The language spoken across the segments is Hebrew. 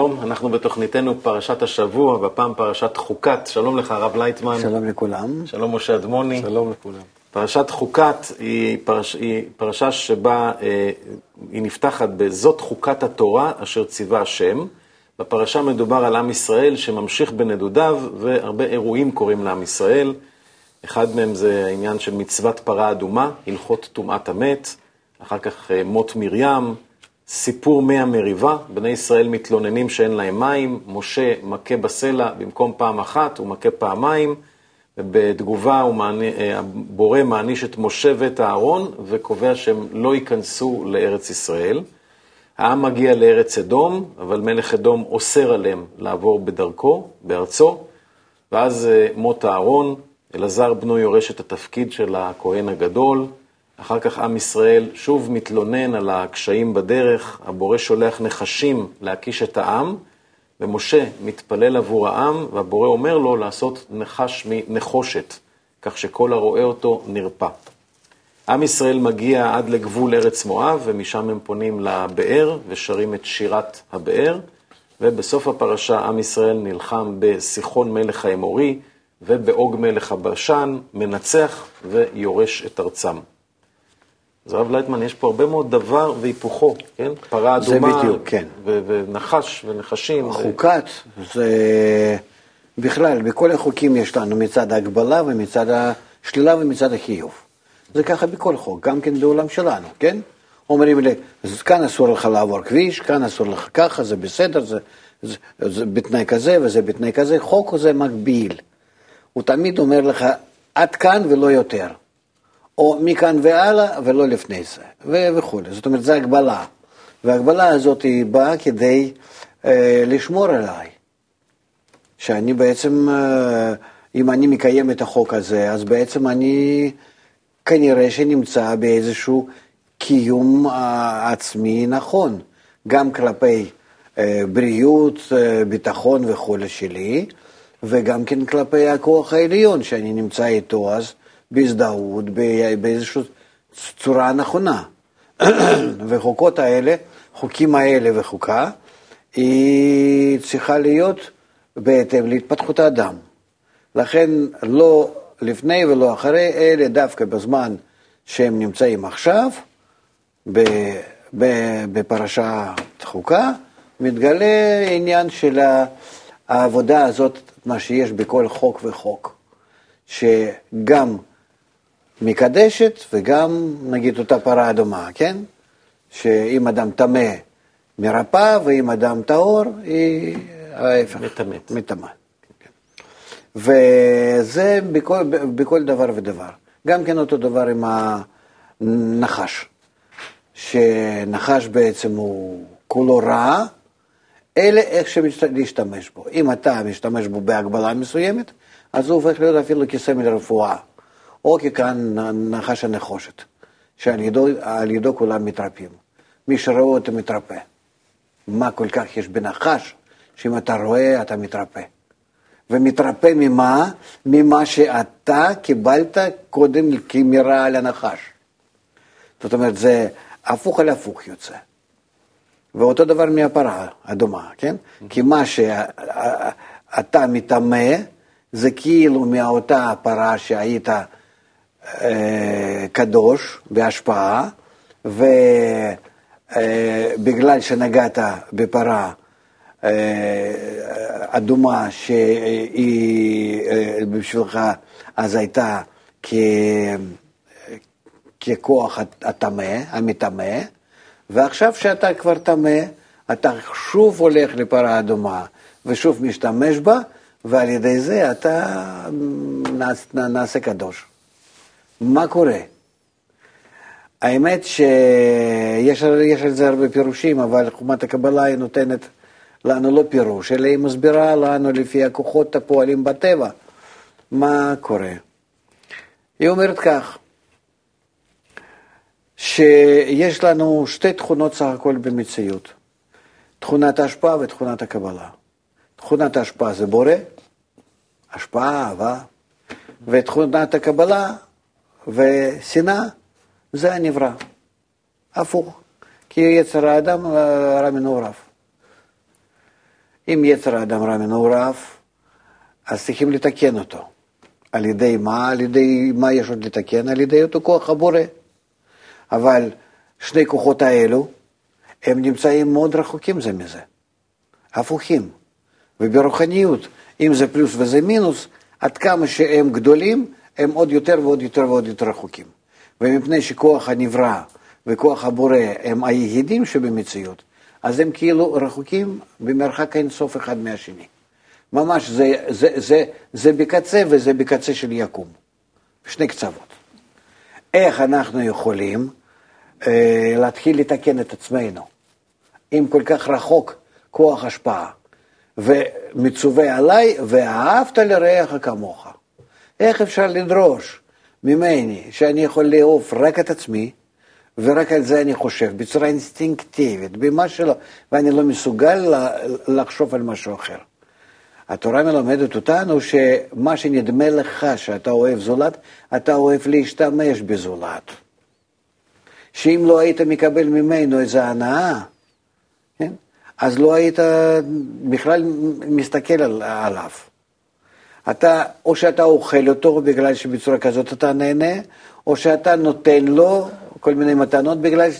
שלום, אנחנו בתוכניתנו פרשת השבוע, והפעם פרשת חוקת. שלום לך, הרב לייטמן. שלום לכולם. שלום, משה אדמוני. שלום לכולם. פרשת חוקת היא, פרש, היא פרשה שבה אה, היא נפתחת ב"זאת חוקת התורה אשר ציווה השם". בפרשה מדובר על עם ישראל שממשיך בנדודיו, והרבה אירועים קורים לעם ישראל. אחד מהם זה העניין של מצוות פרה אדומה, הלכות טומאת המת, אחר כך אה, מות מרים, סיפור מי המריבה, בני ישראל מתלוננים שאין להם מים, משה מכה בסלע במקום פעם אחת, הוא מכה פעמיים, ובתגובה מעני, הבורא מעניש את משה ואת אהרון, וקובע שהם לא ייכנסו לארץ ישראל. העם מגיע לארץ אדום, אבל מלך אדום אוסר עליהם לעבור בדרכו, בארצו, ואז אה, מות אהרון, אלעזר בנו יורש את התפקיד של הכהן הגדול, אחר כך עם ישראל שוב מתלונן על הקשיים בדרך, הבורא שולח נחשים להקיש את העם, ומשה מתפלל עבור העם, והבורא אומר לו לעשות נחש מנחושת, כך שכל הרואה אותו נרפא. עם ישראל מגיע עד לגבול ארץ מואב, ומשם הם פונים לבאר ושרים את שירת הבאר, ובסוף הפרשה עם ישראל נלחם בסיחון מלך האמורי ובאוג מלך הבשן, מנצח ויורש את ארצם. אז הרב לייטמן, יש פה הרבה מאוד דבר והיפוכו, כן? פרה אדומה, זה בדיוק, כן. ונחש ונחשים. חוקת זה בכלל, בכל החוקים יש לנו מצד ההגבלה ומצד השלילה ומצד החיוב. זה ככה בכל חוק, גם כן בעולם שלנו, כן? אומרים לי, כאן אסור לך לעבור כביש, כאן אסור לך ככה, זה בסדר, זה, זה, זה בתנאי כזה וזה בתנאי כזה, חוק זה מגביל. הוא תמיד אומר לך, עד כאן ולא יותר. או מכאן והלאה ולא לפני זה, וכו'. זאת אומרת, זו הגבלה. וההגבלה הזאת היא באה כדי אה, לשמור עליי. שאני בעצם, אה, אם אני מקיים את החוק הזה, אז בעצם אני כנראה שנמצא באיזשהו קיום אה, עצמי נכון, גם כלפי אה, בריאות, אה, ביטחון וכו' שלי, וגם כן כלפי הכוח העליון שאני נמצא איתו, אז בהזדהות, באיזושהי צורה נכונה. וחוקות האלה, חוקים האלה וחוקה, היא צריכה להיות בהתאם להתפתחות האדם. לכן לא לפני ולא אחרי, אלא דווקא בזמן שהם נמצאים עכשיו, בפרשת חוקה, מתגלה עניין של העבודה הזאת, מה שיש בכל חוק וחוק, שגם מקדשת וגם נגיד אותה פרה אדומה, כן? שאם אדם טמא מרפא ואם אדם טהור היא ההפך. מטמאת. מטמאת. כן. וזה בכל, בכל דבר ודבר. גם כן אותו דבר עם הנחש, שנחש בעצם הוא כולו רע, אלא איך להשתמש בו. אם אתה משתמש בו בהגבלה מסוימת, אז הוא הופך להיות אפילו כסמל רפואה. או ככאן נחש הנחושת, שעל ידו, ידו כולם מתרפים. מי שרואה אותו מתרפא. מה כל כך יש בנחש, שאם אתה רואה אתה מתרפא. ומתרפא ממה? ממה שאתה קיבלת קודם כמירה על הנחש. זאת אומרת, זה הפוך על הפוך יוצא. ואותו דבר מהפרה האדומה, כן? Mm-hmm. כי מה שאתה מטמא, זה כאילו מאותה פרה שהיית קדוש בהשפעה, ובגלל שנגעת בפרה אדומה שהיא בשבילך אז הייתה ככוח הטמא, המטמא, ועכשיו שאתה כבר טמא, אתה שוב הולך לפרה אדומה ושוב משתמש בה, ועל ידי זה אתה נעשה קדוש. מה קורה? האמת שיש על זה הרבה פירושים, אבל חומת הקבלה היא נותנת לנו לא פירוש, אלא היא מסבירה לנו לפי הכוחות הפועלים בטבע מה קורה. היא אומרת כך, שיש לנו שתי תכונות סך הכל במציאות, תכונת ההשפעה ותכונת הקבלה. תכונת ההשפעה זה בורא, השפעה, אהבה, ותכונת הקבלה ושנאה זה הנברא, הפוך, כי יצר האדם רע מנעוריו. אם יצר האדם רע מנעוריו, אז צריכים לתקן אותו. על ידי מה? על ידי מה יש עוד לתקן? על ידי אותו כוח הבורא. אבל שני כוחות האלו, הם נמצאים מאוד רחוקים זה מזה, הפוכים. וברוחניות, אם זה פלוס וזה מינוס, עד כמה שהם גדולים, הם עוד יותר ועוד יותר ועוד יותר רחוקים. ומפני שכוח הנברא וכוח הבורא הם היחידים שבמציאות, אז הם כאילו רחוקים במרחק אינסוף אחד מהשני. ממש זה, זה, זה, זה בקצה וזה בקצה של יקום, שני קצוות. איך אנחנו יכולים אה, להתחיל לתקן את עצמנו, אם כל כך רחוק כוח השפעה, ומצווה עליי, ואהבת לרעך כמוך. איך אפשר לדרוש ממני שאני יכול לאהוב רק את עצמי, ורק על זה אני חושב, בצורה אינסטינקטיבית, במה שלא, ואני לא מסוגל לחשוב על משהו אחר. התורה מלמדת אותנו שמה שנדמה לך שאתה אוהב זולת, אתה אוהב להשתמש בזולת. שאם לא היית מקבל ממנו איזו הנאה, כן? אז לא היית בכלל מסתכל על, עליו. אתה, או שאתה אוכל אותו בגלל שבצורה כזאת אתה נהנה, או שאתה נותן לו כל מיני מתנות בגלל,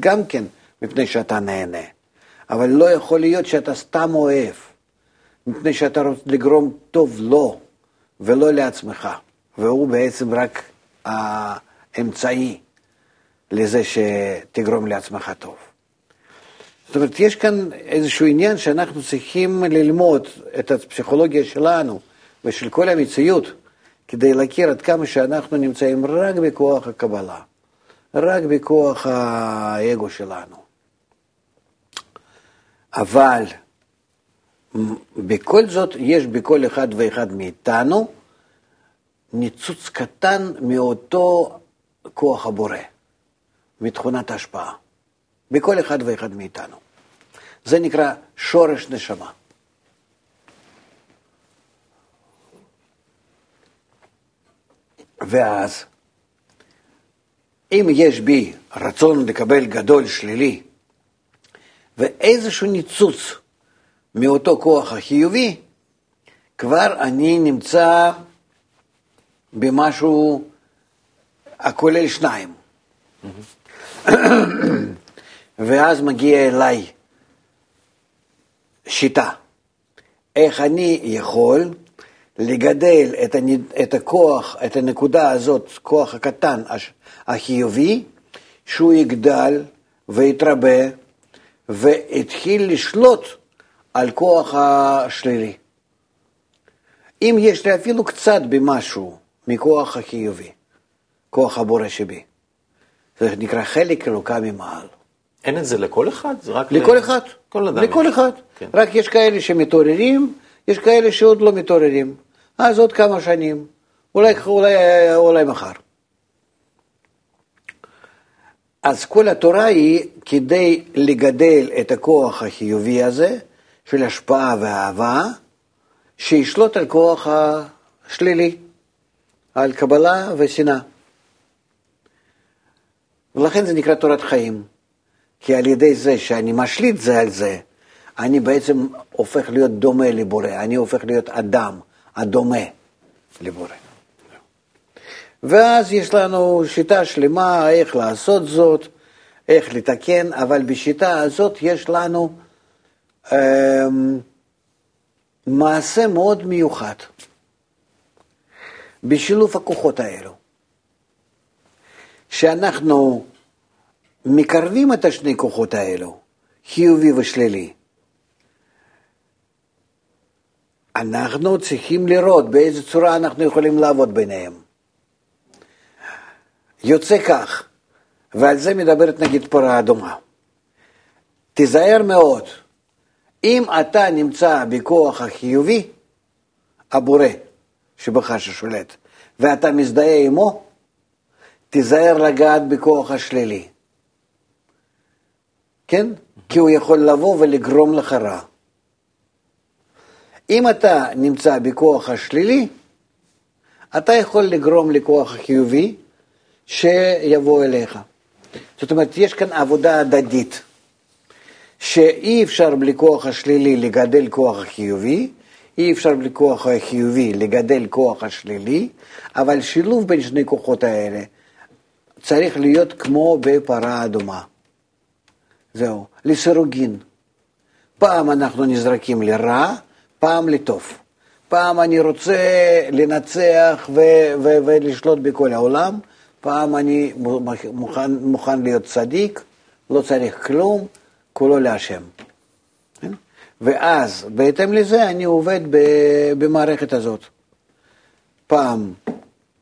גם כן, מפני שאתה נהנה. אבל לא יכול להיות שאתה סתם אוהב, מפני שאתה רוצה לגרום טוב לו, ולא לעצמך. והוא בעצם רק האמצעי לזה שתגרום לעצמך טוב. זאת אומרת, יש כאן איזשהו עניין שאנחנו צריכים ללמוד את הפסיכולוגיה שלנו ושל כל המציאות, כדי להכיר עד כמה שאנחנו נמצאים רק בכוח הקבלה. רק בכוח האגו שלנו. אבל בכל זאת יש בכל אחד ואחד מאיתנו ניצוץ קטן מאותו כוח הבורא, מתכונת ההשפעה. בכל אחד ואחד מאיתנו. זה נקרא שורש נשמה. ואז אם יש בי רצון לקבל גדול שלילי ואיזשהו ניצוץ מאותו כוח החיובי, כבר אני נמצא במשהו הכולל שניים. ואז מגיע אליי שיטה, איך אני יכול לגדל את, הנ... את הכוח, את הנקודה הזאת, כוח הקטן, החיובי, שהוא יגדל ויתרבה והתחיל לשלוט על כוח השלילי. אם יש לי אפילו קצת במשהו מכוח החיובי, כוח הבורא שבי, זה נקרא חלק אלוקה ממעל. אין את זה לכל אחד? זה רק לכל ל... אחד. כל אדם לכל יש. אחד. כן. רק יש כאלה שמתעוררים, יש כאלה שעוד לא מתעוררים. אז עוד כמה שנים, אולי, אולי, אולי מחר. אז כל התורה היא כדי לגדל את הכוח החיובי הזה של השפעה ואהבה, שישלוט על כוח השלילי, על קבלה ושנאה. ולכן זה נקרא תורת חיים. כי על ידי זה שאני משליט זה על זה, אני בעצם הופך להיות דומה לבורא, אני הופך להיות אדם הדומה לבורא. ואז יש לנו שיטה שלמה איך לעשות זאת, איך לתקן, אבל בשיטה הזאת יש לנו אה, מעשה מאוד מיוחד בשילוב הכוחות האלו, שאנחנו מקרבים את השני כוחות האלו, חיובי ושלילי. אנחנו צריכים לראות באיזה צורה אנחנו יכולים לעבוד ביניהם. יוצא כך, ועל זה מדברת נגיד פרה אדומה. תיזהר מאוד, אם אתה נמצא בכוח החיובי, הבורא שבך ששולט, ואתה מזדהה עמו, תיזהר לגעת בכוח השלילי. כן? כי הוא יכול לבוא ולגרום לך רע. אם אתה נמצא בכוח השלילי, אתה יכול לגרום לכוח החיובי שיבוא אליך. זאת אומרת, יש כאן עבודה הדדית. שאי אפשר בלי כוח השלילי לגדל כוח החיובי, אי אפשר בלי כוח החיובי לגדל כוח השלילי, אבל שילוב בין שני כוחות האלה צריך להיות כמו בפרה אדומה. זהו, לסירוגין. פעם אנחנו נזרקים לרע, פעם לטוב. פעם אני רוצה לנצח ו- ו- ולשלוט בכל העולם, פעם אני מוכן, מוכן להיות צדיק, לא צריך כלום, כולו להשם. כן? ואז, בהתאם לזה, אני עובד במערכת הזאת. פעם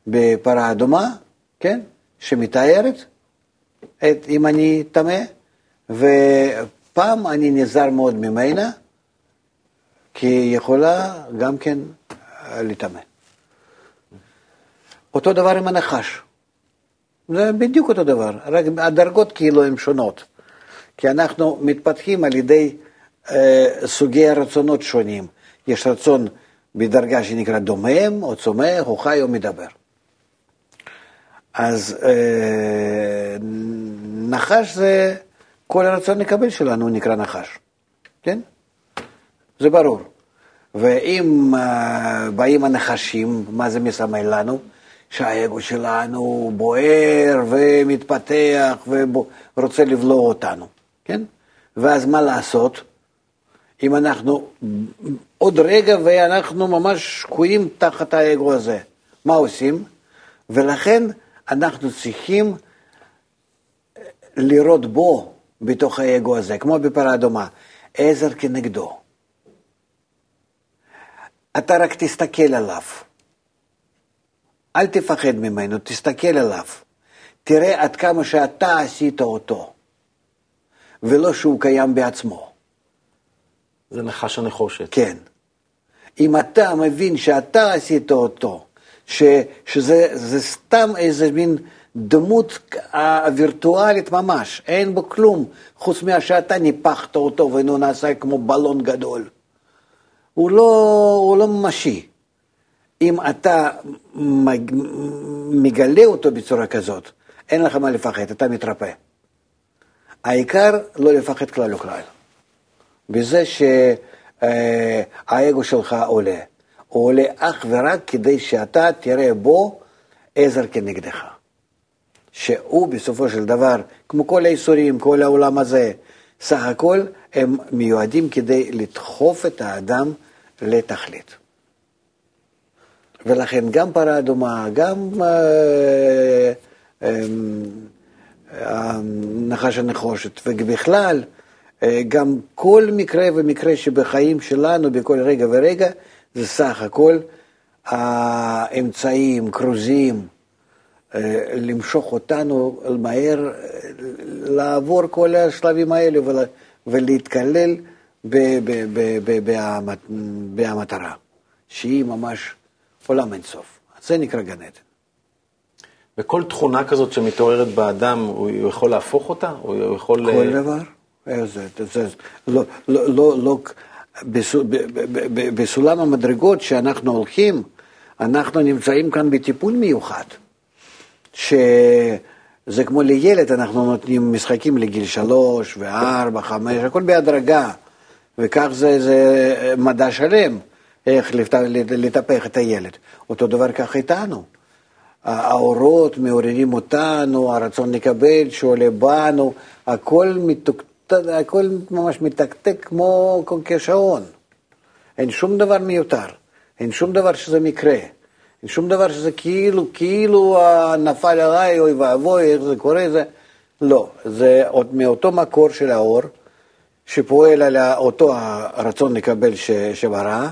בפרה אדומה, כן, שמתארת את, אם אני טמא, ופעם אני נזהר מאוד ממנה, כי היא יכולה גם כן לטמא. אותו דבר עם הנחש. זה בדיוק אותו דבר, רק הדרגות כאילו הן שונות. כי אנחנו מתפתחים על ידי אה, סוגי הרצונות שונים. יש רצון בדרגה שנקרא דומם, או צומח, או חי, או מדבר. אז אה, נחש זה, כל הרצון לקבל שלנו נקרא נחש, כן? זה ברור. ואם uh, באים הנחשים, מה זה מסמל לנו? שהאגו שלנו בוער ומתפתח ורוצה לבלוע אותנו, כן? ואז מה לעשות? אם אנחנו עוד רגע ואנחנו ממש שקועים תחת האגו הזה, מה עושים? ולכן אנחנו צריכים לראות בו, בתוך האגו הזה, כמו בפרה אדומה, עזר כנגדו. אתה רק תסתכל עליו. אל תפחד ממנו, תסתכל עליו. תראה עד כמה שאתה עשית אותו, ולא שהוא קיים בעצמו. זה נחש הנחושת. כן. אם אתה מבין שאתה עשית אותו, ש, שזה סתם איזה מין דמות הווירטואלית ממש, אין בו כלום, חוץ שאתה ניפחת אותו והוא נעשה כמו בלון גדול. הוא לא, הוא לא ממשי. אם אתה מגלה אותו בצורה כזאת, אין לך מה לפחד, אתה מתרפא. העיקר לא לפחד כלל וכלל. בזה שהאגו שלך עולה. הוא עולה אך ורק כדי שאתה תראה בו עזר כנגדך. שהוא בסופו של דבר, כמו כל האיסורים, כל העולם הזה, סך הכל הם מיועדים כדי לדחוף את האדם לתכלית. ולכן גם פרה אדומה, גם אה, אה, נחש הנחושת, ובכלל, אה, גם כל מקרה ומקרה שבחיים שלנו, בכל רגע ורגע, זה סך הכל האמצעים, כרוזים, למשוך אותנו מהר, לעבור כל השלבים האלה ולהתקלל במטרה, שהיא ממש עולם אינסוף. זה נקרא גן עדן. וכל תכונה כזאת שמתעוררת באדם, הוא יכול להפוך אותה? הוא יכול... כל דבר. זה, זה, לא, לא, לא, לא, בסולם המדרגות שאנחנו הולכים, אנחנו נמצאים כאן בטיפול מיוחד, שזה כמו לילד, אנחנו נותנים משחקים לגיל שלוש וארבע, חמש, הכל בהדרגה. וכך זה, זה מדע שלם, איך לטפח את הילד. אותו דבר כך איתנו. האורות מעוררים אותנו, הרצון לקבל שעולה בנו, הכל, מתוקת... הכל ממש מתקתק כמו כשעון. אין שום דבר מיותר, אין שום דבר שזה מקרה, אין שום דבר שזה כאילו, כאילו נפל עליי, אוי ואבוי, איך זה קורה, זה... לא, זה עוד מאותו מקור של האור. שפועל על אותו הרצון לקבל שברא,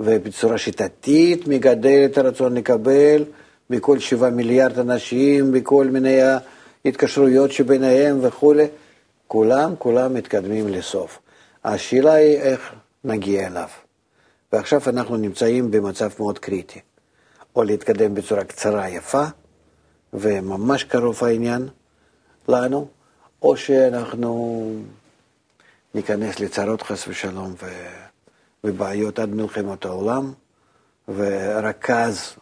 ובצורה שיטתית מגדל את הרצון לקבל מכל שבעה מיליארד אנשים, בכל מיני התקשרויות שביניהם וכולי. כולם, כולם מתקדמים לסוף. השאלה היא איך נגיע אליו. ועכשיו אנחנו נמצאים במצב מאוד קריטי. או להתקדם בצורה קצרה, יפה, וממש קרוב העניין לנו, או שאנחנו ניכנס לצרות חס ושלום ו... ובעיות עד מלחמת העולם, ורק אז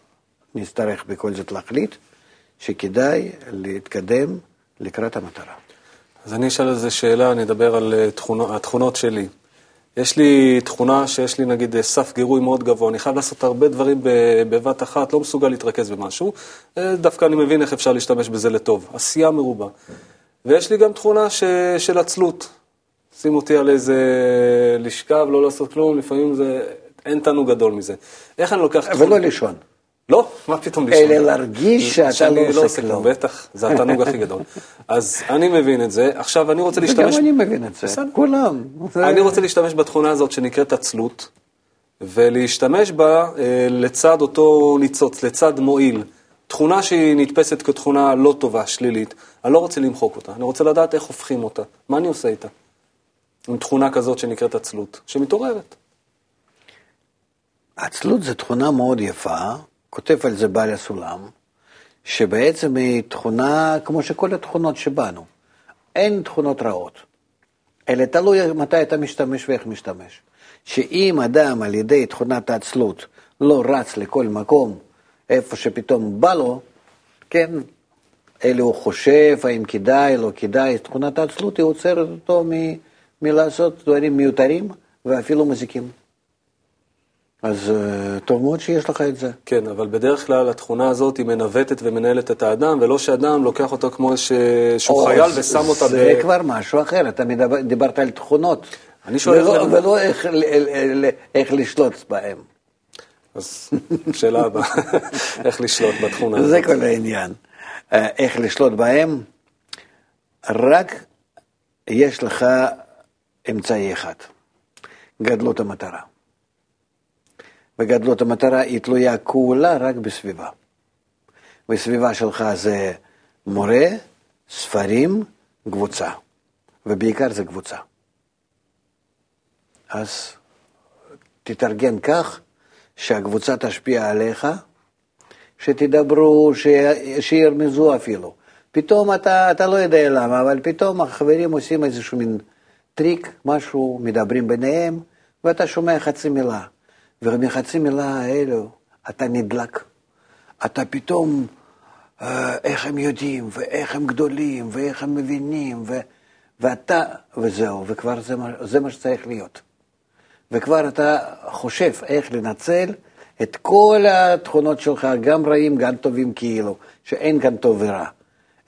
נצטרך בכל זאת להחליט שכדאי להתקדם לקראת המטרה. אז אני אשאל על זה שאלה, אני אדבר על אה, תכונות, התכונות שלי. יש לי תכונה שיש לי נגיד אה, סף גירוי מאוד גבוה, אני חייב לעשות הרבה דברים בבת אחת, לא מסוגל להתרכז במשהו, אה, דווקא אני מבין איך אפשר להשתמש בזה לטוב, עשייה מרובה. ויש לי גם תכונה ש... של עצלות. שים אותי על איזה לשכב, לא לעשות כלום, לפעמים זה, אין תענוג גדול מזה. איך אני לוקח תכונה... ולא לישון. לא, מה פתאום לישון? אלא להרגיש שאתה לא, לא עושה כלום. בטח, זה התענוג הכי גדול. אז אני מבין את זה, עכשיו אני רוצה להשתמש... וגם אני מבין את זה, כולם. אני רוצה להשתמש בתכונה הזאת שנקראת עצלות, ולהשתמש בה אה, לצד אותו ניצוץ, לצד מועיל. תכונה שהיא נתפסת כתכונה לא טובה, שלילית, אני לא רוצה למחוק אותה, אני רוצה לדעת איך הופכים אותה, מה אני עושה איתה? עם תכונה כזאת שנקראת עצלות, שמתעוררת. עצלות זו תכונה מאוד יפה, כותב על זה בעל הסולם, שבעצם היא תכונה כמו שכל התכונות שבנו. אין תכונות רעות, אלא תלוי מתי אתה משתמש ואיך משתמש. שאם אדם על ידי תכונת העצלות לא רץ לכל מקום, איפה שפתאום בא לו, כן, אלא הוא חושב האם כדאי, לא כדאי, תכונת העצלות היא עוצרת אותו מ, מלעשות דברים מיותרים ואפילו מזיקים. אז uh, טוב מאוד שיש לך את זה. כן, אבל בדרך כלל התכונה הזאת היא מנווטת ומנהלת את האדם, ולא שאדם לוקח אותו כמו שהוא חייל ושם אותה ב... זה כבר משהו אחר, אתה מדבר, דיברת על תכונות. אני שואל... ולא, זה... ולא איך, איך לשלוט בהם. אז שאלה הבאה, איך לשלוט בתכונה הזאת. זה כל העניין. אה, איך לשלוט בהם, רק יש לך אמצעי אחד, גדלות המטרה. וגדלות המטרה היא תלויה כולה רק בסביבה. וסביבה שלך זה מורה, ספרים, קבוצה, ובעיקר זה קבוצה. אז תתארגן כך שהקבוצה תשפיע עליך, שתדברו, ש... שירמזו אפילו. פתאום אתה, אתה לא יודע למה, אבל פתאום החברים עושים איזשהו מין טריק, משהו, מדברים ביניהם, ואתה שומע חצי מילה. ומחצי מילה האלו אתה נדלק. אתה פתאום, אה, איך הם יודעים, ואיך הם גדולים, ואיך הם מבינים, ו, ואתה, וזהו, וכבר זה, זה מה שצריך להיות. וכבר אתה חושב איך לנצל את כל התכונות שלך, גם רעים, גם טובים כאילו, שאין כאן טוב ורע.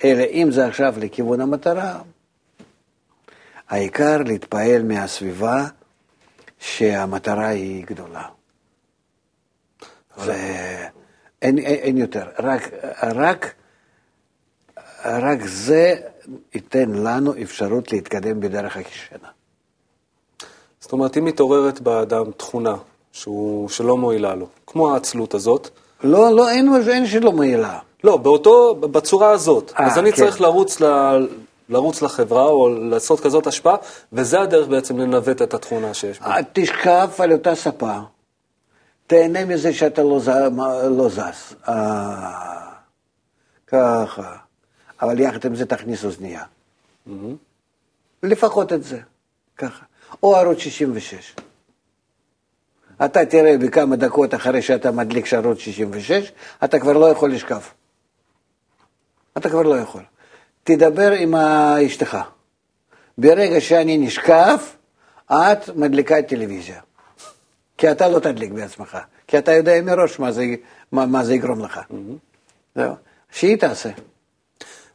אלא אם זה עכשיו לכיוון המטרה, העיקר להתפעל מהסביבה שהמטרה היא גדולה. זה... אין, אין, אין יותר, רק, רק, רק זה ייתן לנו אפשרות להתקדם בדרך הכשינה. זאת אומרת, אם מתעוררת באדם תכונה שהוא, שלא מועילה לו, כמו העצלות הזאת. לא, לא, אין, אין שלא מועילה. לא, באותו, בצורה הזאת. 아, אה, אז אני כן. צריך לרוץ, ל, לרוץ לחברה או לעשות כזאת השפעה, וזה הדרך בעצם לנווט את התכונה שיש בה. תשכב על אותה ספה, תהנה מזה שאתה לא, לא זז. אה, ככה. אבל יחד עם זה תכניס אוזנייה. Mm-hmm. לפחות את זה, ככה. או ערוץ 66. אתה תראה בכמה דקות אחרי שאתה מדליק שערוץ 66, אתה כבר לא יכול לשכב. אתה כבר לא יכול. תדבר עם אשתך. ברגע שאני נשכב, את מדליקה את טלוויזיה. כי אתה לא תדליק בעצמך, כי אתה יודע מראש מה זה, מה, מה זה יגרום לך. Mm-hmm. זהו, שהיא תעשה.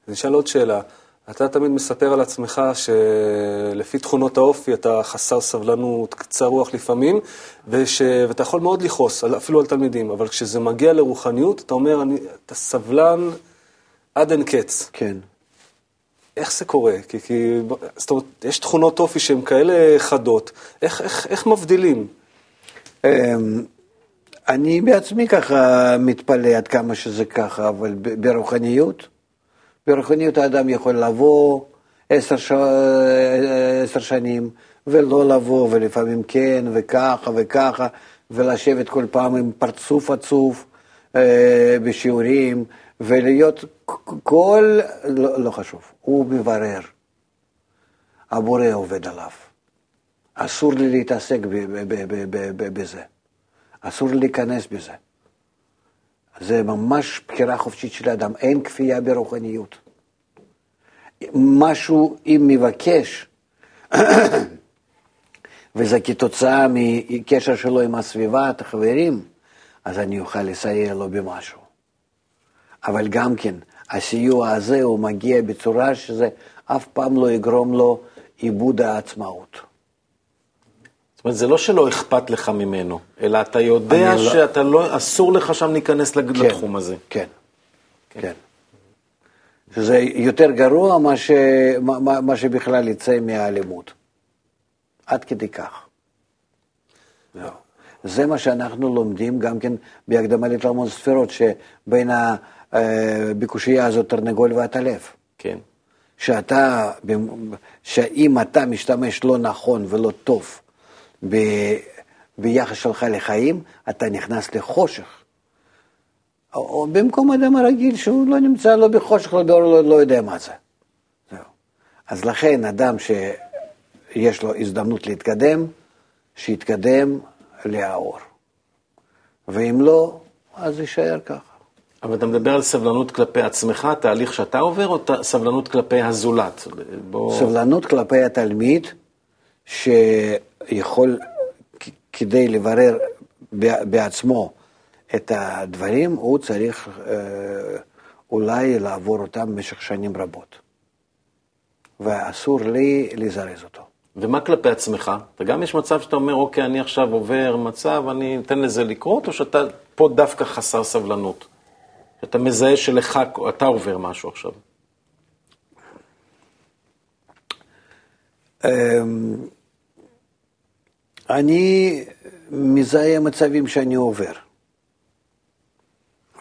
אני אשאל עוד שאלה. אתה תמיד מספר על עצמך שלפי תכונות האופי אתה חסר סבלנות, קצר רוח לפעמים, וש... ואתה יכול מאוד לכעוס, אפילו על תלמידים, אבל כשזה מגיע לרוחניות, אתה אומר, אני... אתה סבלן עד אין קץ. כן. איך זה קורה? כי, כי זאת אומרת, יש תכונות אופי שהן כאלה חדות, איך, איך, איך מבדילים? אמ, אני בעצמי ככה מתפלא עד כמה שזה ככה, אבל ברוחניות, ברוחניות האדם יכול לבוא עשר, ש... עשר שנים ולא לבוא, ולפעמים כן, וככה וככה, ולשבת כל פעם עם פרצוף עצוב אה, בשיעורים, ולהיות כל, לא, לא חשוב, הוא מברר. הבורא עובד עליו. אסור לי להתעסק בזה. אסור לי להיכנס בזה. זה ממש בחירה חופשית של האדם, אין כפייה ברוחניות. משהו אם מבקש, וזה כתוצאה מקשר שלו עם הסביבה, את החברים, אז אני אוכל לסייע לו במשהו. אבל גם כן, הסיוע הזה הוא מגיע בצורה שזה אף פעם לא יגרום לו איבוד העצמאות. זאת אומרת, זה לא שלא אכפת לך ממנו, אלא אתה יודע לא- שאתה לא, אסור לך שם להיכנס כן, לתחום הזה. כן, כן. שזה יותר גרוע מה, ש... מה, מה- שבכלל יצא מהאלימות. עד כדי כך. זהו. זה מה שאנחנו לומדים גם כן בהקדמה לתלמוד ספירות, שבין הבקושייה הזאת תרנגול והטלף. כן. שאתה, שאם אתה משתמש לא נכון ולא טוב ב, ביחס שלך לחיים, אתה נכנס לחושך. או, במקום אדם הרגיל שהוא לא נמצא לא בחושך, לא באור, לא, לא יודע מה זה. זהו. אז לכן אדם שיש לו הזדמנות להתקדם, שיתקדם לאור. ואם לא, אז יישאר ככה. אבל אתה מדבר על סבלנות כלפי עצמך, תהליך שאתה עובר, או סבלנות כלפי הזולת? בוא... סבלנות כלפי התלמיד, שיכול כדי לברר בעצמו את הדברים, הוא צריך אה, אולי לעבור אותם במשך שנים רבות. ואסור לי לזרז אותו. ומה כלפי עצמך? וגם יש מצב שאתה אומר, אוקיי, אני עכשיו עובר מצב, אני אתן לזה לקרות, או שאתה פה דווקא חסר סבלנות? שאתה מזהה שלך, אתה עובר משהו עכשיו. אמ, אני מזהה מצבים שאני עובר,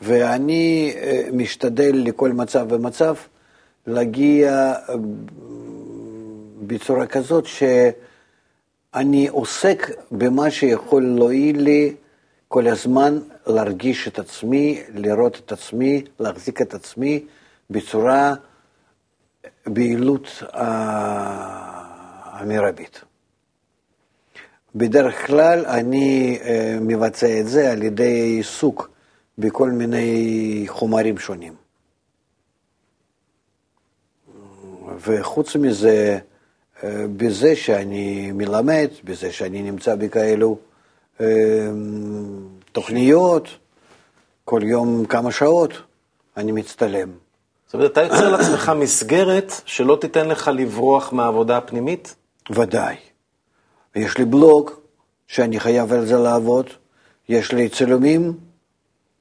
ואני אה, משתדל לכל מצב ומצב להגיע אה, בצורה כזאת שאני עוסק במה שיכול להועיל לי כל הזמן להרגיש את עצמי, לראות את עצמי, להחזיק את עצמי בצורה ביעילות ה- המרבית. בדרך כלל אני אה, מבצע את זה על ידי עיסוק בכל מיני חומרים שונים. וחוץ מזה, אה, בזה שאני מלמד, בזה שאני נמצא בכאלו אה, תוכניות, כל יום כמה שעות אני מצטלם. זאת אומרת, אתה יוצר לעצמך מסגרת שלא תיתן לך לברוח מהעבודה הפנימית? ודאי. יש לי בלוג שאני חייב על זה לעבוד, יש לי צילומים,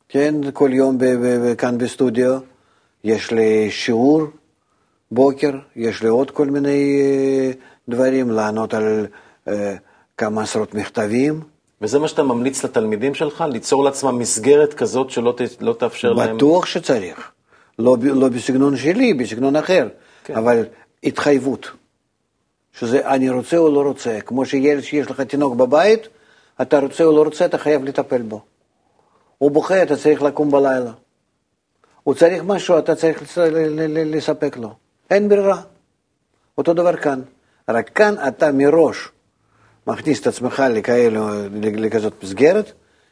כן, כל יום כאן בסטודיו, יש לי שיעור בוקר, יש לי עוד כל מיני אה, דברים, לענות על אה, כמה עשרות מכתבים. וזה מה שאתה ממליץ לתלמידים שלך? ליצור לעצמם מסגרת כזאת שלא ת, לא תאפשר להם... בטוח שצריך. לא, לא בסגנון שלי, בסגנון אחר, כן. אבל התחייבות. שזה אני רוצה או לא רוצה. כמו שילד שיש לך תינוק בבית, אתה רוצה או לא רוצה, אתה חייב לטפל בו. הוא בוכה, אתה צריך לקום בלילה. הוא צריך משהו, אתה צריך לס- לספק לו. אין ברירה. אותו דבר כאן. רק כאן אתה מראש מכניס את עצמך לכאלו, לכזאת מסגרת,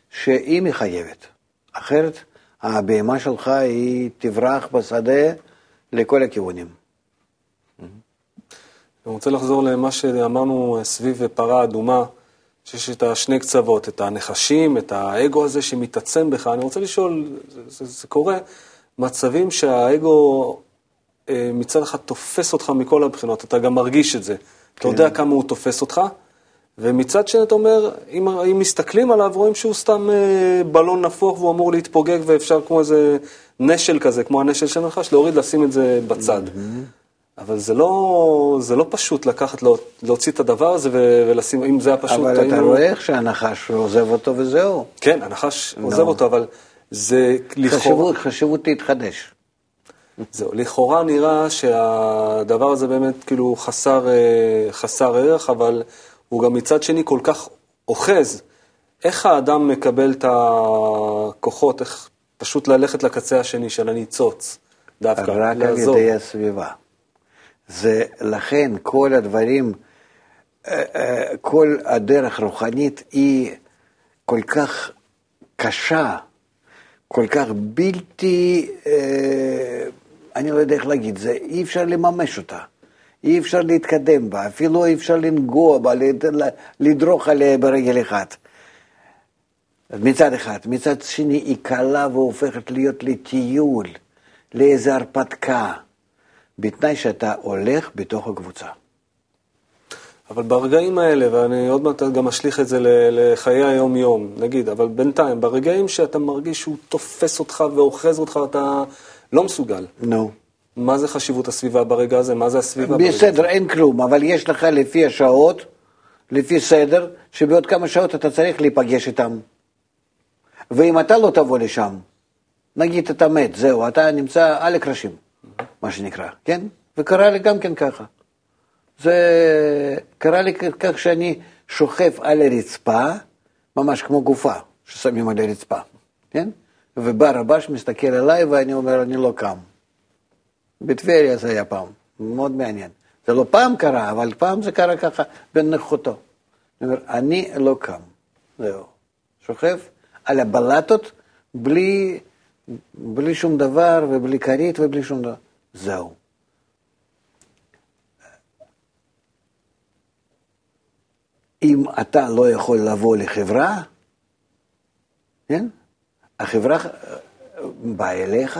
שהיא מחייבת. אחרת הבהמה שלך היא תברח בשדה לכל הכיוונים. אני רוצה לחזור למה שאמרנו סביב פרה אדומה, שיש את השני קצוות, את הנחשים, את האגו הזה שמתעצם בך. אני רוצה לשאול, זה, זה, זה קורה, מצבים שהאגו אה, מצד אחד תופס אותך מכל הבחינות, אתה גם מרגיש את זה. אתה יודע כמה הוא תופס אותך, ומצד שני אתה אומר, אם, אם מסתכלים עליו, רואים שהוא סתם אה, בלון נפוח והוא אמור להתפוגג ואפשר כמו איזה נשל כזה, כמו הנשל של נחש, להוריד, לשים את זה בצד. אבל זה לא, זה לא פשוט לקחת, לה- להוציא את הדבר הזה ולשים, אם זה היה פשוט, אבל אתה רואה איך שהנחש עוזב אותו וזהו. כן, הנחש עוזב אותו, אבל זה לכאורה, חשיבות, חשיבות להתחדש. זהו, לכאורה נראה שהדבר הזה באמת כאילו חסר, אה, חסר ערך, אבל הוא גם מצד שני כל כך אוחז. איך האדם מקבל את הכוחות, איך פשוט ללכת לקצה השני של הניצוץ, דווקא, רק על לעזוב. ידי הסביבה. זה לכן כל הדברים, אה, אה, כל הדרך רוחנית היא כל כך קשה, כל כך בלתי אה, אני לא יודע איך להגיד, זה, אי אפשר לממש אותה. אי אפשר להתקדם בה, אפילו אי אפשר לנגוע בה, לד- לדרוך עליה ברגל אחת. מצד אחד. מצד שני, היא קלה והופכת להיות לטיול, לאיזו הרפתקה, בתנאי שאתה הולך בתוך הקבוצה. אבל ברגעים האלה, ואני עוד מעט גם אשליך את זה לחיי היום-יום, נגיד, אבל בינתיים, ברגעים שאתה מרגיש שהוא תופס אותך ואוחז אותך, אתה לא מסוגל. נו. מה זה חשיבות הסביבה ברגע הזה? מה זה הסביבה ברגע הזה? בסדר, אין כלום, אבל יש לך לפי השעות, לפי סדר, שבעוד כמה שעות אתה צריך להיפגש איתם. ואם אתה לא תבוא לשם, נגיד אתה מת, זהו, אתה נמצא על הקרשים, מה שנקרא, כן? וקרה לי גם כן ככה. זה קרה לי כך שאני שוכב על הרצפה, ממש כמו גופה ששמים על הרצפה, כן? ובא רבש, מסתכל עליי ואני אומר, אני לא קם. בטבריה זה היה פעם, מאוד מעניין. זה לא פעם קרה, אבל פעם זה קרה ככה בנוכחותו. אני אומר, אני לא קם, זהו. שוכב על הבלטות בלי, בלי שום דבר ובלי כרית ובלי שום דבר. זהו. אם אתה לא יכול לבוא לחברה, כן? החברה אה, באה אליך,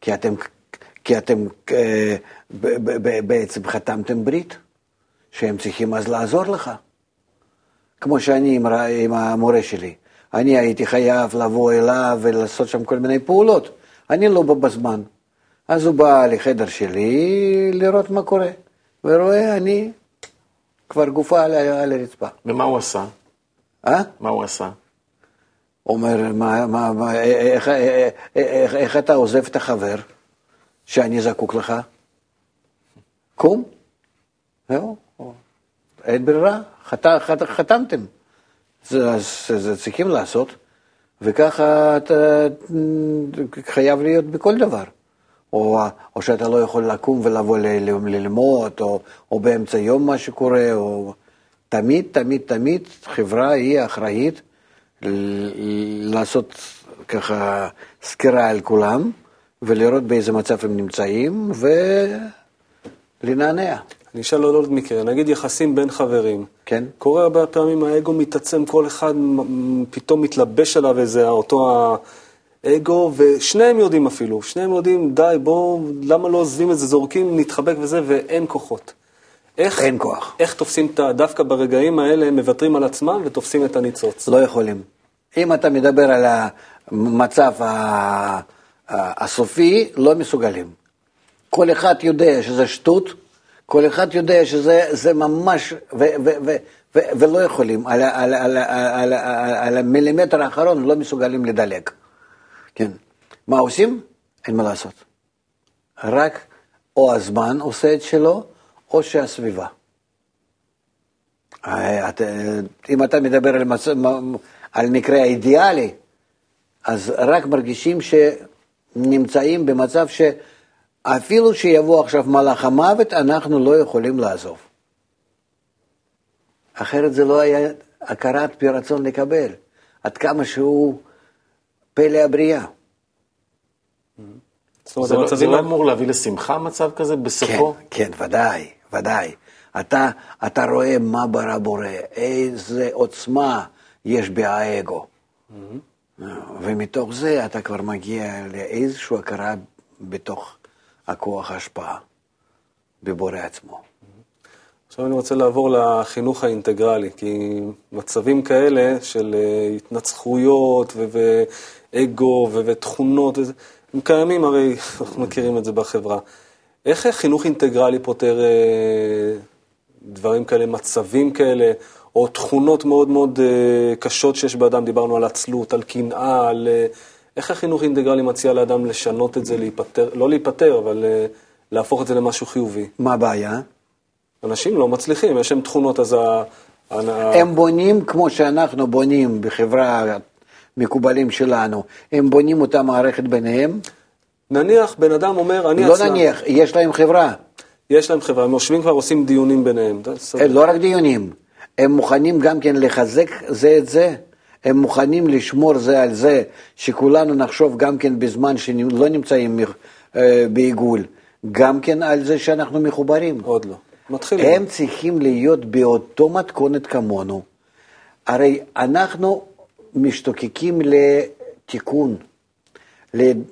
כי אתם, כי אתם אה, בעצם חתמתם ברית, שהם צריכים אז לעזור לך. כמו שאני עם, המורה שלי. אני הייתי חייב לבוא אליו ולעשות שם כל מיני פעולות. אני לא בא בזמן. אז הוא בא לחדר שלי לראות מה קורה, ורואה, אני כבר גופה על, הרצפה. ומה הוא עשה? אה? מה הוא עשה? אומר, מה, מה, מה, איך, איך, איך, איך אתה עוזב את החבר שאני זקוק לך? קום. זהו, אין ברירה, חת, חת, חתמתם. זה, זה, זה צריכים לעשות, וככה אתה חייב להיות בכל דבר. או, או שאתה לא יכול לקום ולבוא ל- ל- ללמוד, או, או באמצע יום מה שקורה, או... תמיד, תמיד, תמיד חברה היא אחראית לעשות ככה סקירה על כולם, ולראות באיזה מצב הם נמצאים, ולנענע. אני אשאל עוד מקרה, נגיד יחסים בין חברים. כן. קורה הרבה פעמים האגו מתעצם, כל אחד פתאום מתלבש עליו איזה אותו האגו, ושניהם יודעים אפילו, שניהם יודעים, די, בואו, למה לא עוזבים את זה, זורקים, נתחבק וזה, ואין כוחות. איך, אין כוח. איך תופסים את ה... דווקא ברגעים האלה הם מוותרים על עצמם ותופסים את הניצוץ. לא יכולים. אם אתה מדבר על המצב ה- הסופי, לא מסוגלים. כל אחד יודע שזה שטות, כל אחד יודע שזה זה ממש, ו, ו, ו, ו, ולא יכולים, על, על, על, על, ה- על המילימטר האחרון לא מסוגלים לדלג. כן. מה עושים? אין מה לעשות. רק או הזמן עושה את שלו, או שהסביבה. אה, את- אה, אם אתה מדבר על, מצ... על מקרה האידיאלי, אז רק מרגישים שנמצאים במצב שאפילו שיבוא עכשיו מלאך המוות, אנחנו לא יכולים לעזוב. אחרת זה לא היה הכרת פי רצון לקבל, עד כמה שהוא פלא הבריאה. זאת אומרת, זה לא, זה לא אמור להביא לשמחה מצב כזה בסופו? כן, כן, ודאי, ודאי. אתה, אתה רואה מה ברא בורא, איזה עוצמה יש באגו. ומתוך זה אתה כבר מגיע לאיזושהי הכרה בתוך הכוח ההשפעה, בבורא עצמו. עכשיו אני רוצה לעבור לחינוך האינטגרלי, כי מצבים כאלה של אה, התנצחויות ואגו ותכונות, הם קיימים הרי, אנחנו מכירים את זה בחברה. איך חינוך אינטגרלי פותר אה, דברים כאלה, מצבים כאלה, או תכונות מאוד מאוד אה, קשות שיש באדם, דיברנו על עצלות, על קנאה, על... אה, איך החינוך האינטגרלי מציע לאדם לשנות את זה, להיפטר, לא להיפטר, אבל אה, להפוך את זה למשהו חיובי? מה הבעיה? אנשים לא מצליחים, יש להם תכונות, אז ה... הם בונים כמו שאנחנו בונים בחברה מקובלים שלנו, הם בונים אותה מערכת ביניהם. נניח בן אדם אומר, אני לא עצלן. נניח, יש להם חברה, יש להם חברה, הם יושבים כבר, עושים דיונים ביניהם. לא רק דיונים, הם מוכנים גם כן לחזק זה את זה, הם מוכנים לשמור זה על זה, שכולנו נחשוב גם כן בזמן שלא נמצאים אה, בעיגול, גם כן על זה שאנחנו מחוברים. עוד לא. מתחילים. הם צריכים להיות באותו מתכונת כמונו. הרי אנחנו משתוקקים לתיקון,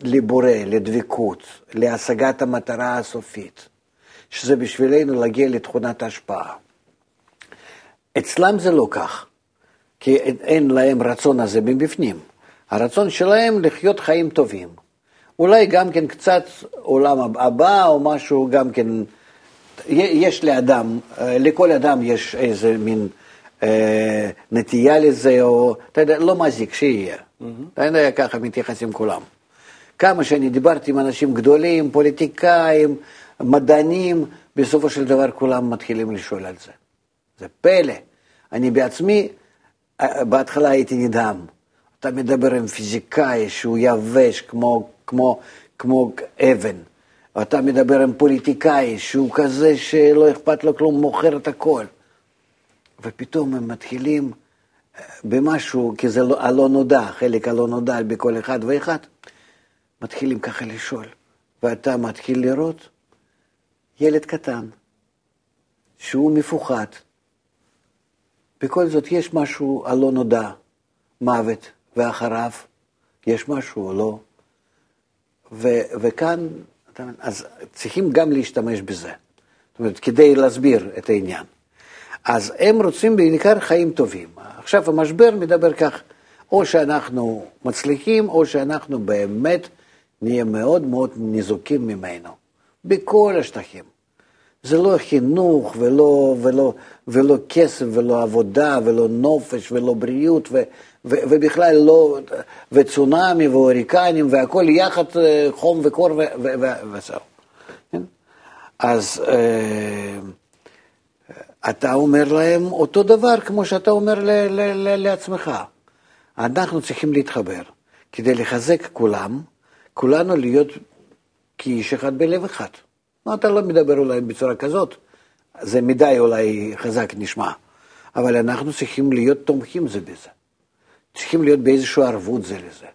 לבורא, לדבקות, להשגת המטרה הסופית, שזה בשבילנו להגיע לתכונת ההשפעה. אצלם זה לא כך, כי אין להם רצון הזה מבפנים. הרצון שלהם לחיות חיים טובים. אולי גם כן קצת עולם הבא או משהו גם כן, יש לאדם, לכל אדם יש איזה מין אה, נטייה לזה, או אתה יודע, לא מזיק שיהיה. Mm-hmm. אתה יודע, ככה מתייחסים כולם. כמה שאני דיברתי עם אנשים גדולים, פוליטיקאים, מדענים, בסופו של דבר כולם מתחילים לשאול על זה. זה פלא. אני בעצמי, אה, בהתחלה הייתי נדהם. אתה מדבר עם פיזיקאי שהוא יבש כמו, כמו, כמו אבן. אתה מדבר עם פוליטיקאי שהוא כזה שלא אכפת לו כלום, מוכר את הכל. ופתאום הם מתחילים אה, במשהו, כי זה לא, הלא נודע, חלק הלא נודע בכל אחד ואחד, מתחילים ככה לשאול. ואתה מתחיל לראות ילד קטן, שהוא מפוחד. בכל זאת יש משהו הלא נודע, מוות, ואחריו יש משהו או לא. ו, וכאן, אז צריכים גם להשתמש בזה. זאת אומרת, כדי להסביר את העניין. אז הם רוצים בעיקר חיים טובים. עכשיו המשבר מדבר כך, או שאנחנו מצליחים, או שאנחנו באמת נהיה מאוד מאוד ניזוקים ממנו, בכל השטחים. זה לא חינוך ולא, ולא, ולא כסף ולא עבודה ולא נופש ולא בריאות ו, ו, ובכלל לא, וצונאמי והוריקנים והכל יחד אה, חום וקור וזהו. כן? אז אה, אתה אומר להם אותו דבר כמו שאתה אומר ל, ל, ל, לעצמך. אנחנו צריכים להתחבר כדי לחזק כולם, כולנו להיות כאיש אחד בלב אחד. לא, אתה לא מדבר אולי בצורה כזאת, זה מדי אולי חזק נשמע, אבל אנחנו צריכים להיות תומכים זה בזה. צריכים להיות באיזושהי ערבות זה לזה.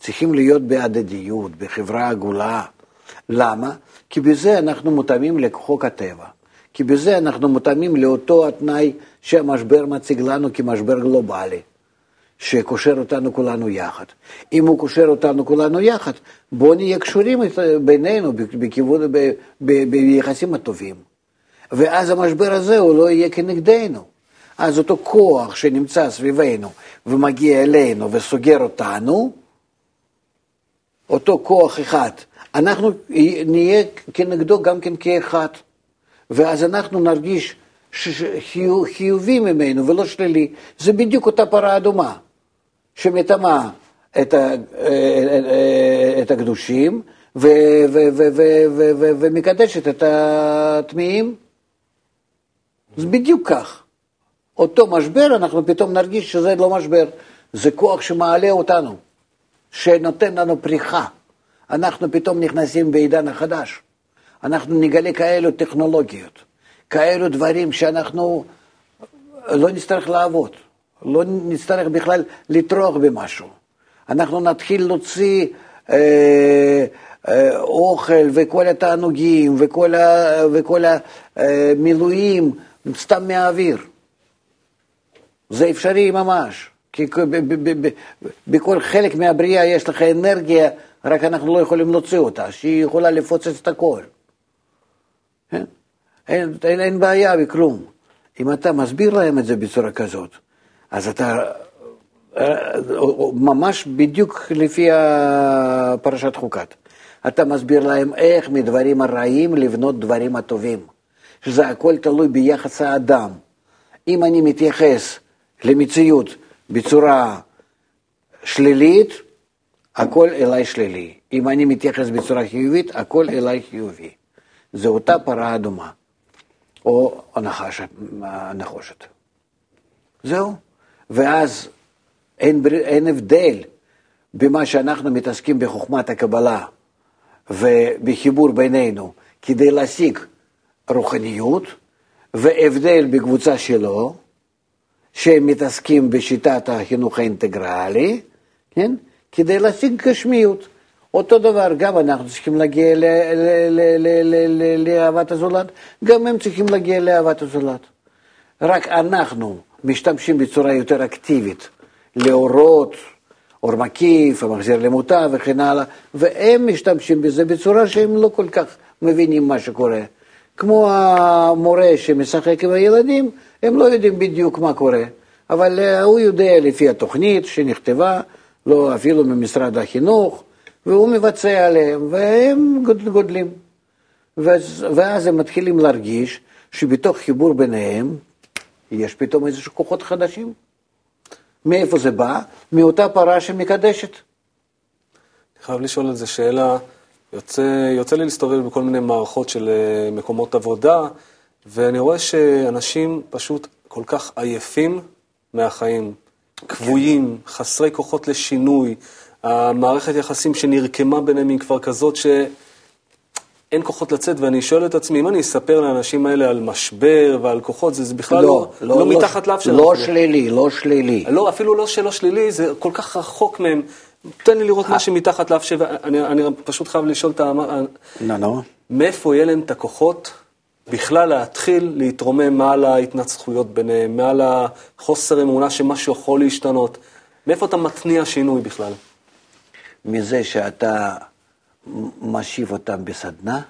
צריכים להיות בהדדיות, בחברה עגולה. למה? כי בזה אנחנו מותאמים לחוק הטבע. כי בזה אנחנו מותאמים לאותו התנאי שהמשבר מציג לנו כמשבר גלובלי, שקושר אותנו כולנו יחד. אם הוא קושר אותנו כולנו יחד, בואו נהיה קשורים בינינו בכיוון, ב, ב, ביחסים הטובים. ואז המשבר הזה הוא לא יהיה כנגדנו. אז אותו כוח שנמצא סביבנו ומגיע אלינו וסוגר אותנו, אותו כוח אחד, אנחנו נהיה כנגדו גם כן כאחד. ואז אנחנו נרגיש חיובי ממנו ולא שלילי. זה בדיוק אותה פרה אדומה, שמטמאה את, ה, את הקדושים ו, ו, ו, ו, ו, ו, ומקדשת את הטמאים. זה בדיוק כך. אותו משבר, אנחנו פתאום נרגיש שזה לא משבר, זה כוח שמעלה אותנו, שנותן לנו פריחה. אנחנו פתאום נכנסים בעידן החדש. אנחנו נגלה כאלו טכנולוגיות, כאלו דברים שאנחנו לא נצטרך לעבוד, לא נצטרך בכלל לטרוח במשהו. אנחנו נתחיל להוציא אה, אה, אוכל וכל התענוגים וכל, ה, וכל המילואים סתם מהאוויר. זה אפשרי ממש, כי בכל חלק מהבריאה יש לך אנרגיה, רק אנחנו לא יכולים להוציא אותה, שהיא יכולה לפוצץ את הכל. כן? אין, אין, אין בעיה בכלום. אם אתה מסביר להם את זה בצורה כזאת, אז אתה אה, ממש בדיוק לפי פרשת חוקת. אתה מסביר להם איך מדברים הרעים לבנות דברים הטובים, שזה הכל תלוי ביחס האדם. אם אני מתייחס למציאות בצורה שלילית, הכל אליי שלילי. אם אני מתייחס בצורה חיובית, הכל אליי חיובי. זה אותה פרה אדומה, או הנחשת, הנחושת. זהו. ואז אין, אין הבדל במה שאנחנו מתעסקים בחוכמת הקבלה ובחיבור בינינו כדי להשיג רוחניות, והבדל בקבוצה שלו, שהם מתעסקים בשיטת החינוך האינטגרלי, כן? כדי להשיג גשמיות. אותו דבר, גם אנחנו צריכים להגיע לאהבת הזולת, גם הם צריכים להגיע לאהבת הזולת. רק אנחנו משתמשים בצורה יותר אקטיבית לאורות, אור מקיף, המחזיר למוטה וכן הלאה, והם משתמשים בזה בצורה שהם לא כל כך מבינים מה שקורה. כמו המורה שמשחק עם הילדים, הם לא יודעים בדיוק מה קורה, אבל אה, הוא יודע לפי התוכנית שנכתבה, לא אפילו ממשרד החינוך, והוא מבצע עליהם, והם גוד- גודלים. ואז, ואז הם מתחילים להרגיש שבתוך חיבור ביניהם יש פתאום איזשהו כוחות חדשים. מאיפה זה בא? מאותה פרה שמקדשת. אני חייב לשאול על זה שאלה. יוצא, יוצא לי להסתובב בכל מיני מערכות של אה, מקומות עבודה, ואני רואה שאנשים פשוט כל כך עייפים מהחיים, כבויים, חסרי כוחות לשינוי. המערכת יחסים שנרקמה ביניהם היא כבר כזאת שאין כוחות לצאת, ואני שואל את עצמי, אם אני אספר לאנשים האלה על משבר ועל כוחות, זה, זה בכלל לא, לא, לא מתחת לאף שלנו. לא שלילי, לא שלילי. לא, אפילו לא שלא שלילי, זה כל כך רחוק מהם. תן לי לראות מה שמתחת לאף שבע, אני, אני פשוט חייב לשאול את ה... נו, נו. מאיפה יהיה להם את הכוחות בכלל להתחיל להתרומם מעל ההתנצחויות ביניהם, מעל החוסר אמונה שמשהו יכול להשתנות? מאיפה אתה מתניע שינוי בכלל? מזה שאתה משיב אותם בסדנה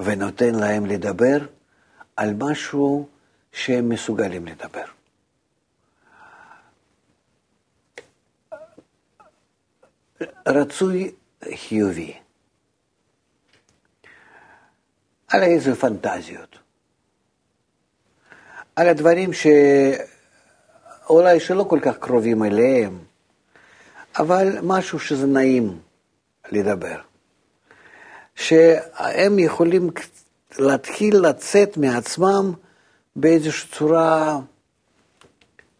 ונותן להם לדבר על משהו שהם מסוגלים לדבר. רצוי חיובי. על איזה פנטזיות. על הדברים שאולי שלא כל כך קרובים אליהם, אבל משהו שזה נעים לדבר. שהם יכולים להתחיל לצאת מעצמם באיזושהי צורה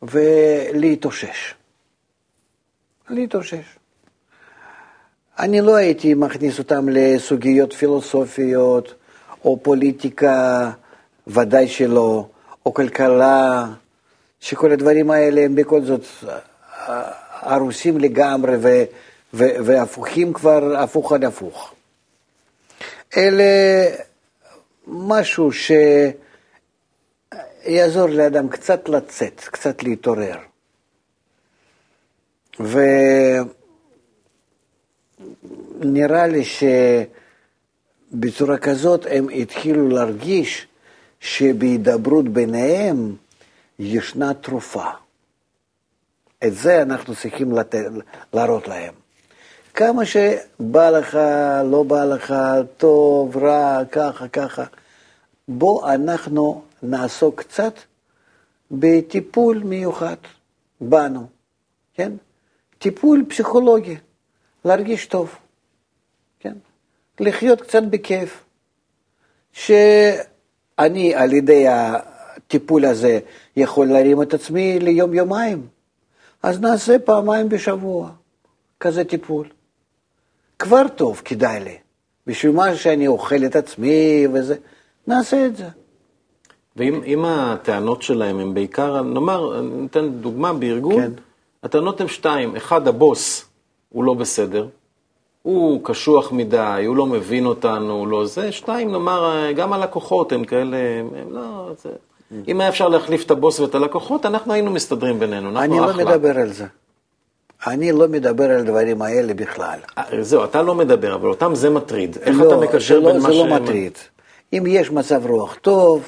ולהתאושש. להתאושש. אני לא הייתי מכניס אותם לסוגיות פילוסופיות או פוליטיקה, ודאי שלא, או כלכלה, שכל הדברים האלה הם בכל זאת הרוסים לגמרי ו, ו, והפוכים כבר הפוך על הפוך. אלה משהו שיעזור לאדם קצת לצאת, קצת להתעורר. ונראה לי שבצורה כזאת הם התחילו להרגיש שבהידברות ביניהם ישנה תרופה. את זה אנחנו צריכים לת... להראות להם. כמה שבא לך, לא בא לך, טוב, רע, ככה, ככה, בוא אנחנו נעסוק קצת בטיפול מיוחד בנו, כן? טיפול פסיכולוגי, להרגיש טוב, כן? לחיות קצת בכיף. שאני על ידי הטיפול הזה יכול להרים את עצמי ליום-יומיים. אז נעשה פעמיים בשבוע כזה טיפול. כבר טוב, כדאי לי. בשביל מה שאני אוכל את עצמי וזה, נעשה את זה. ואם הטענות שלהם הן בעיקר, נאמר, ניתן דוגמה בארגון, כן. הטענות הן שתיים, אחד, הבוס הוא לא בסדר, הוא קשוח מדי, הוא לא מבין אותנו, הוא לא זה, שתיים, נאמר, גם הלקוחות הם כאלה, הם לא, זה... אם היה אפשר להחליף את הבוס ואת הלקוחות, אנחנו היינו מסתדרים בינינו, אנחנו אני אחלה. לא מדבר על זה. אני לא מדבר על הדברים האלה בכלל. אה, זהו, אתה לא מדבר, אבל אותם זה מטריד. איך לא, אתה מקשר זה לא, בין זה מה לא מטריד. אם יש מצב רוח טוב,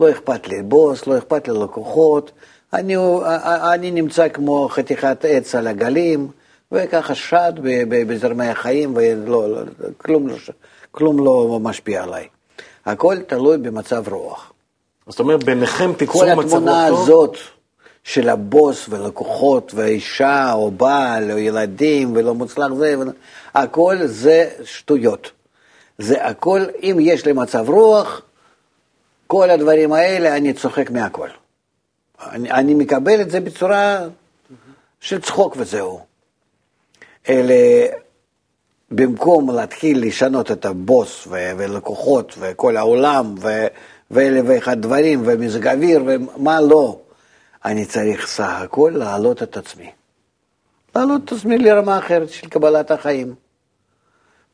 לא אכפת לי בוס, לא אכפת לי לקוחות, אני, אני נמצא כמו חתיכת עץ על הגלים, וככה שד בזרמי החיים, ולא, לא, כלום, לא, כלום לא משפיע עליי. הכל תלוי במצב רוח. זאת אומרת, ביניכם כל תיצרו מצב התמונה רוח טוב. הזאת של הבוס ולקוחות ואישה או בעל או ילדים ולא מוצלח זה, הכל זה שטויות. זה הכל, אם יש לי מצב רוח, כל הדברים האלה, אני צוחק מהכל. אני, אני מקבל את זה בצורה של צחוק וזהו. אלה, במקום להתחיל לשנות את הבוס ו- ולקוחות וכל העולם ו- ואלף ואחד דברים ומזג אוויר ומה לא, אני צריך סך הכל להעלות את עצמי. להעלות את עצמי לרמה אחרת של קבלת החיים.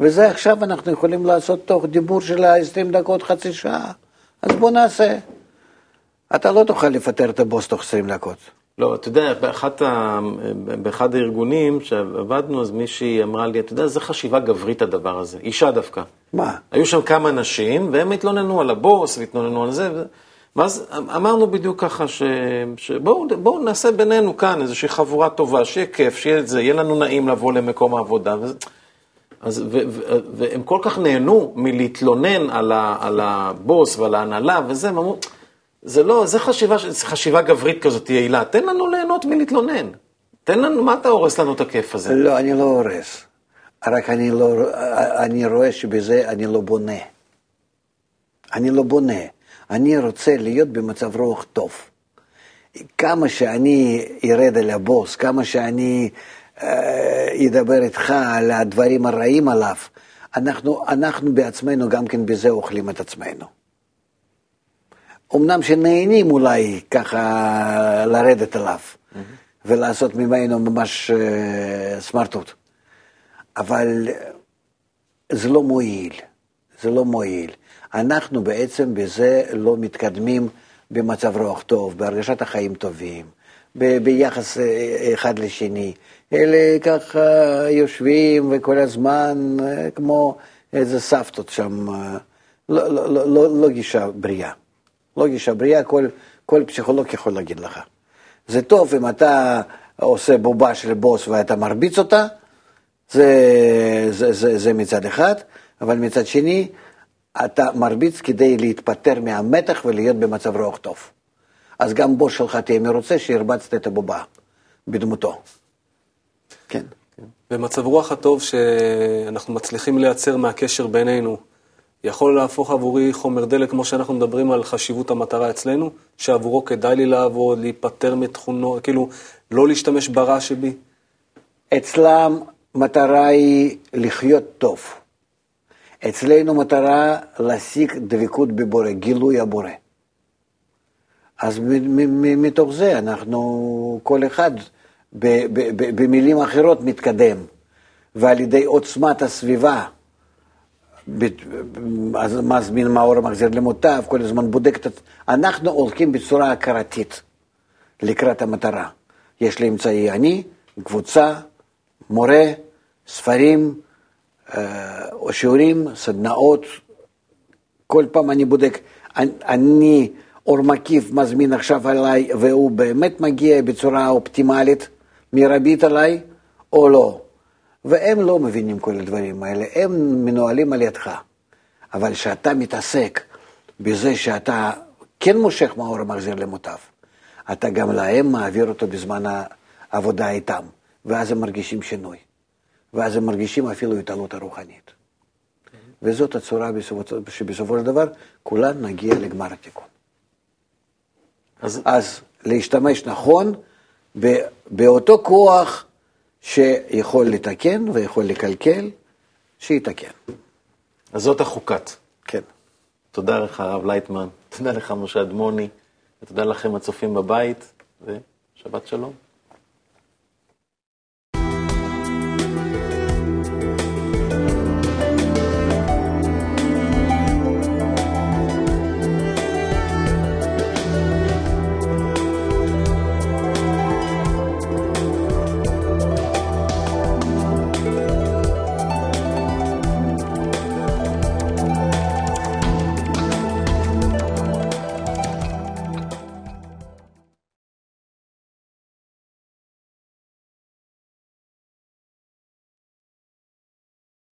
וזה עכשיו אנחנו יכולים לעשות תוך דיבור של ה-20 דקות, חצי שעה. אז בוא נעשה. אתה לא תוכל לפטר את הבוס תוך 20 דקות. לא, אתה יודע, באחת ה... באחד הארגונים שעבדנו, אז מישהי אמרה לי, אתה יודע, זה חשיבה גברית הדבר הזה, אישה דווקא. מה? היו שם כמה נשים, והם התלוננו על הבוס, והתלוננו על זה. ואז אמרנו בדיוק ככה, ש... שבואו בוא נעשה בינינו כאן איזושהי חבורה טובה, שיהיה כיף, שיהיה את זה, יהיה לנו נעים לבוא למקום העבודה. ו... אז, ו, ו, והם כל כך נהנו מלהתלונן על, ה, על הבוס ועל ההנהלה וזה, הם אמרו, זה לא, זה חשיבה, זה חשיבה גברית כזאת יעילה, תן לנו ליהנות מלהתלונן. תן לנו, מה אתה הורס לנו את הכיף הזה? לא, אני לא הורס. רק אני, לא, אני רואה שבזה אני לא בונה. אני לא בונה. אני רוצה להיות במצב רוח טוב. כמה שאני ארד על הבוס, כמה שאני אה, אדבר איתך על הדברים הרעים עליו, אנחנו, אנחנו בעצמנו גם כן בזה אוכלים את עצמנו. אמנם שנהנים אולי ככה לרדת עליו mm-hmm. ולעשות ממנו ממש uh, סמרטוט, אבל זה לא מועיל, זה לא מועיל. אנחנו בעצם בזה לא מתקדמים במצב רוח טוב, בהרגשת החיים טובים, ב- ביחס אה, אחד לשני. אלה ככה יושבים וכל הזמן אה, כמו איזה סבתות שם, לא, לא, לא, לא, לא גישה בריאה. גישה בריאה, כל, כל פסיכולוג יכול להגיד לך. זה טוב אם אתה עושה בובה של בוס ואתה מרביץ אותה, זה, זה, זה, זה מצד אחד, אבל מצד שני, אתה מרביץ כדי להתפטר מהמתח ולהיות במצב רוח טוב. אז גם בוס שלך תהיה מרוצה שהרבצת את הבובה בדמותו. כן. ומצב רוח הטוב שאנחנו מצליחים לייצר מהקשר בינינו, יכול להפוך עבורי חומר דלק, כמו שאנחנו מדברים על חשיבות המטרה אצלנו, שעבורו כדאי לי לעבוד, להיפטר מתכונות, כאילו, לא להשתמש ברע שבי? אצלם מטרה היא לחיות טוב. אצלנו מטרה להשיג דבקות בבורא, גילוי הבורא. אז מתוך זה אנחנו, כל אחד במילים אחרות מתקדם, ועל ידי עוצמת הסביבה, מזמין מאור מחזיר למוטב, כל הזמן בודק את... אנחנו הולכים בצורה הכרתית לקראת המטרה. יש לי אמצעי אני, קבוצה, מורה, ספרים, אה, שיעורים, סדנאות. כל פעם אני בודק, אני, אור מקיף מזמין עכשיו עליי והוא באמת מגיע בצורה אופטימלית, מרבית עליי, או לא. והם לא מבינים כל הדברים האלה, הם מנוהלים על ידך. אבל כשאתה מתעסק בזה שאתה כן מושך מאור ומחזיר למוטב, אתה גם להם מעביר אותו בזמן העבודה איתם, ואז הם מרגישים שינוי. ואז הם מרגישים אפילו התעלות הרוחנית. וזאת הצורה שבסופו של דבר כולן נגיע לגמר התיקון. אז, אז להשתמש נכון באותו כוח שיכול לתקן ויכול לקלקל, שיתקן. אז זאת החוקת. כן. תודה לך, הרב לייטמן, תודה לך, משה אדמוני, ותודה לכם הצופים בבית, ושבת שלום.